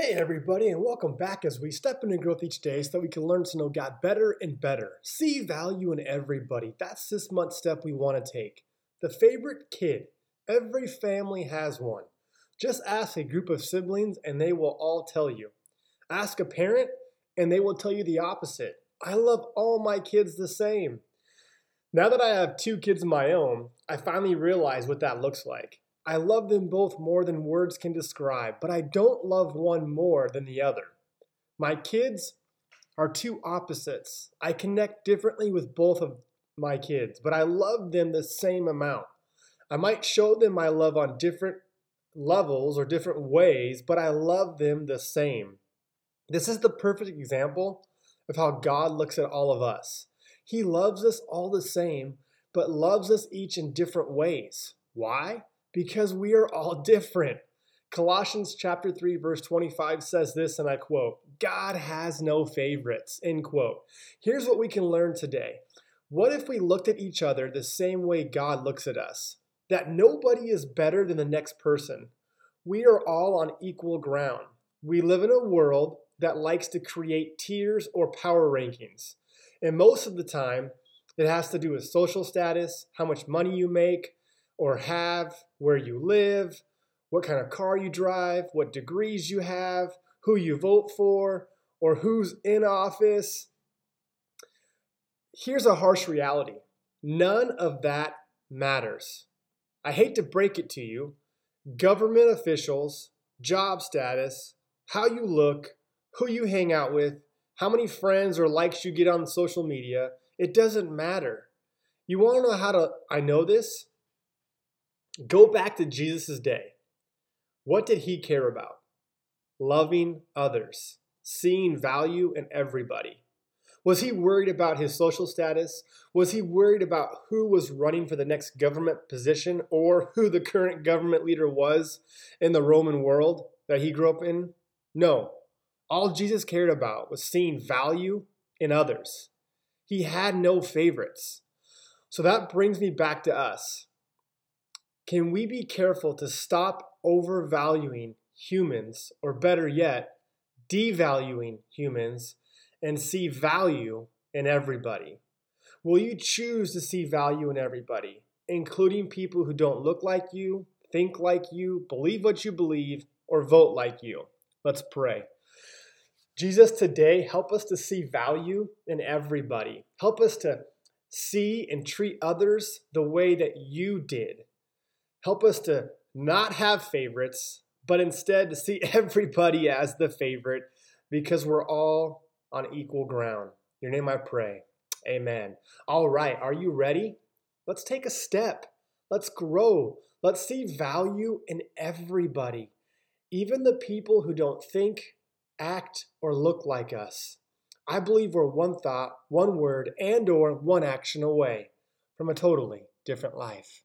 Hey, everybody, and welcome back as we step into growth each day so that we can learn to know God better and better. See value in everybody. That's this month's step we want to take. The favorite kid. Every family has one. Just ask a group of siblings and they will all tell you. Ask a parent and they will tell you the opposite. I love all my kids the same. Now that I have two kids of my own, I finally realize what that looks like. I love them both more than words can describe, but I don't love one more than the other. My kids are two opposites. I connect differently with both of my kids, but I love them the same amount. I might show them my love on different levels or different ways, but I love them the same. This is the perfect example of how God looks at all of us. He loves us all the same, but loves us each in different ways. Why? Because we are all different. Colossians chapter 3 verse 25 says this and I quote, God has no favorites, end quote. Here's what we can learn today. What if we looked at each other the same way God looks at us? That nobody is better than the next person. We are all on equal ground. We live in a world that likes to create tiers or power rankings. And most of the time, it has to do with social status, how much money you make, or have, where you live, what kind of car you drive, what degrees you have, who you vote for, or who's in office. Here's a harsh reality none of that matters. I hate to break it to you. Government officials, job status, how you look, who you hang out with, how many friends or likes you get on social media, it doesn't matter. You want to know how to I know this? Go back to Jesus' day. What did he care about? Loving others, seeing value in everybody. Was he worried about his social status? Was he worried about who was running for the next government position or who the current government leader was in the Roman world that he grew up in? No. All Jesus cared about was seeing value in others. He had no favorites. So that brings me back to us. Can we be careful to stop overvaluing humans, or better yet, devaluing humans, and see value in everybody? Will you choose to see value in everybody, including people who don't look like you, think like you, believe what you believe, or vote like you? Let's pray. Jesus, today, help us to see value in everybody. Help us to see and treat others the way that you did. Help us to not have favorites, but instead to see everybody as the favorite because we're all on equal ground. Your name I pray. Amen. All right, are you ready? Let's take a step. Let's grow. Let's see value in everybody, even the people who don't think, act, or look like us. I believe we're one thought, one word, and or one action away from a totally different life.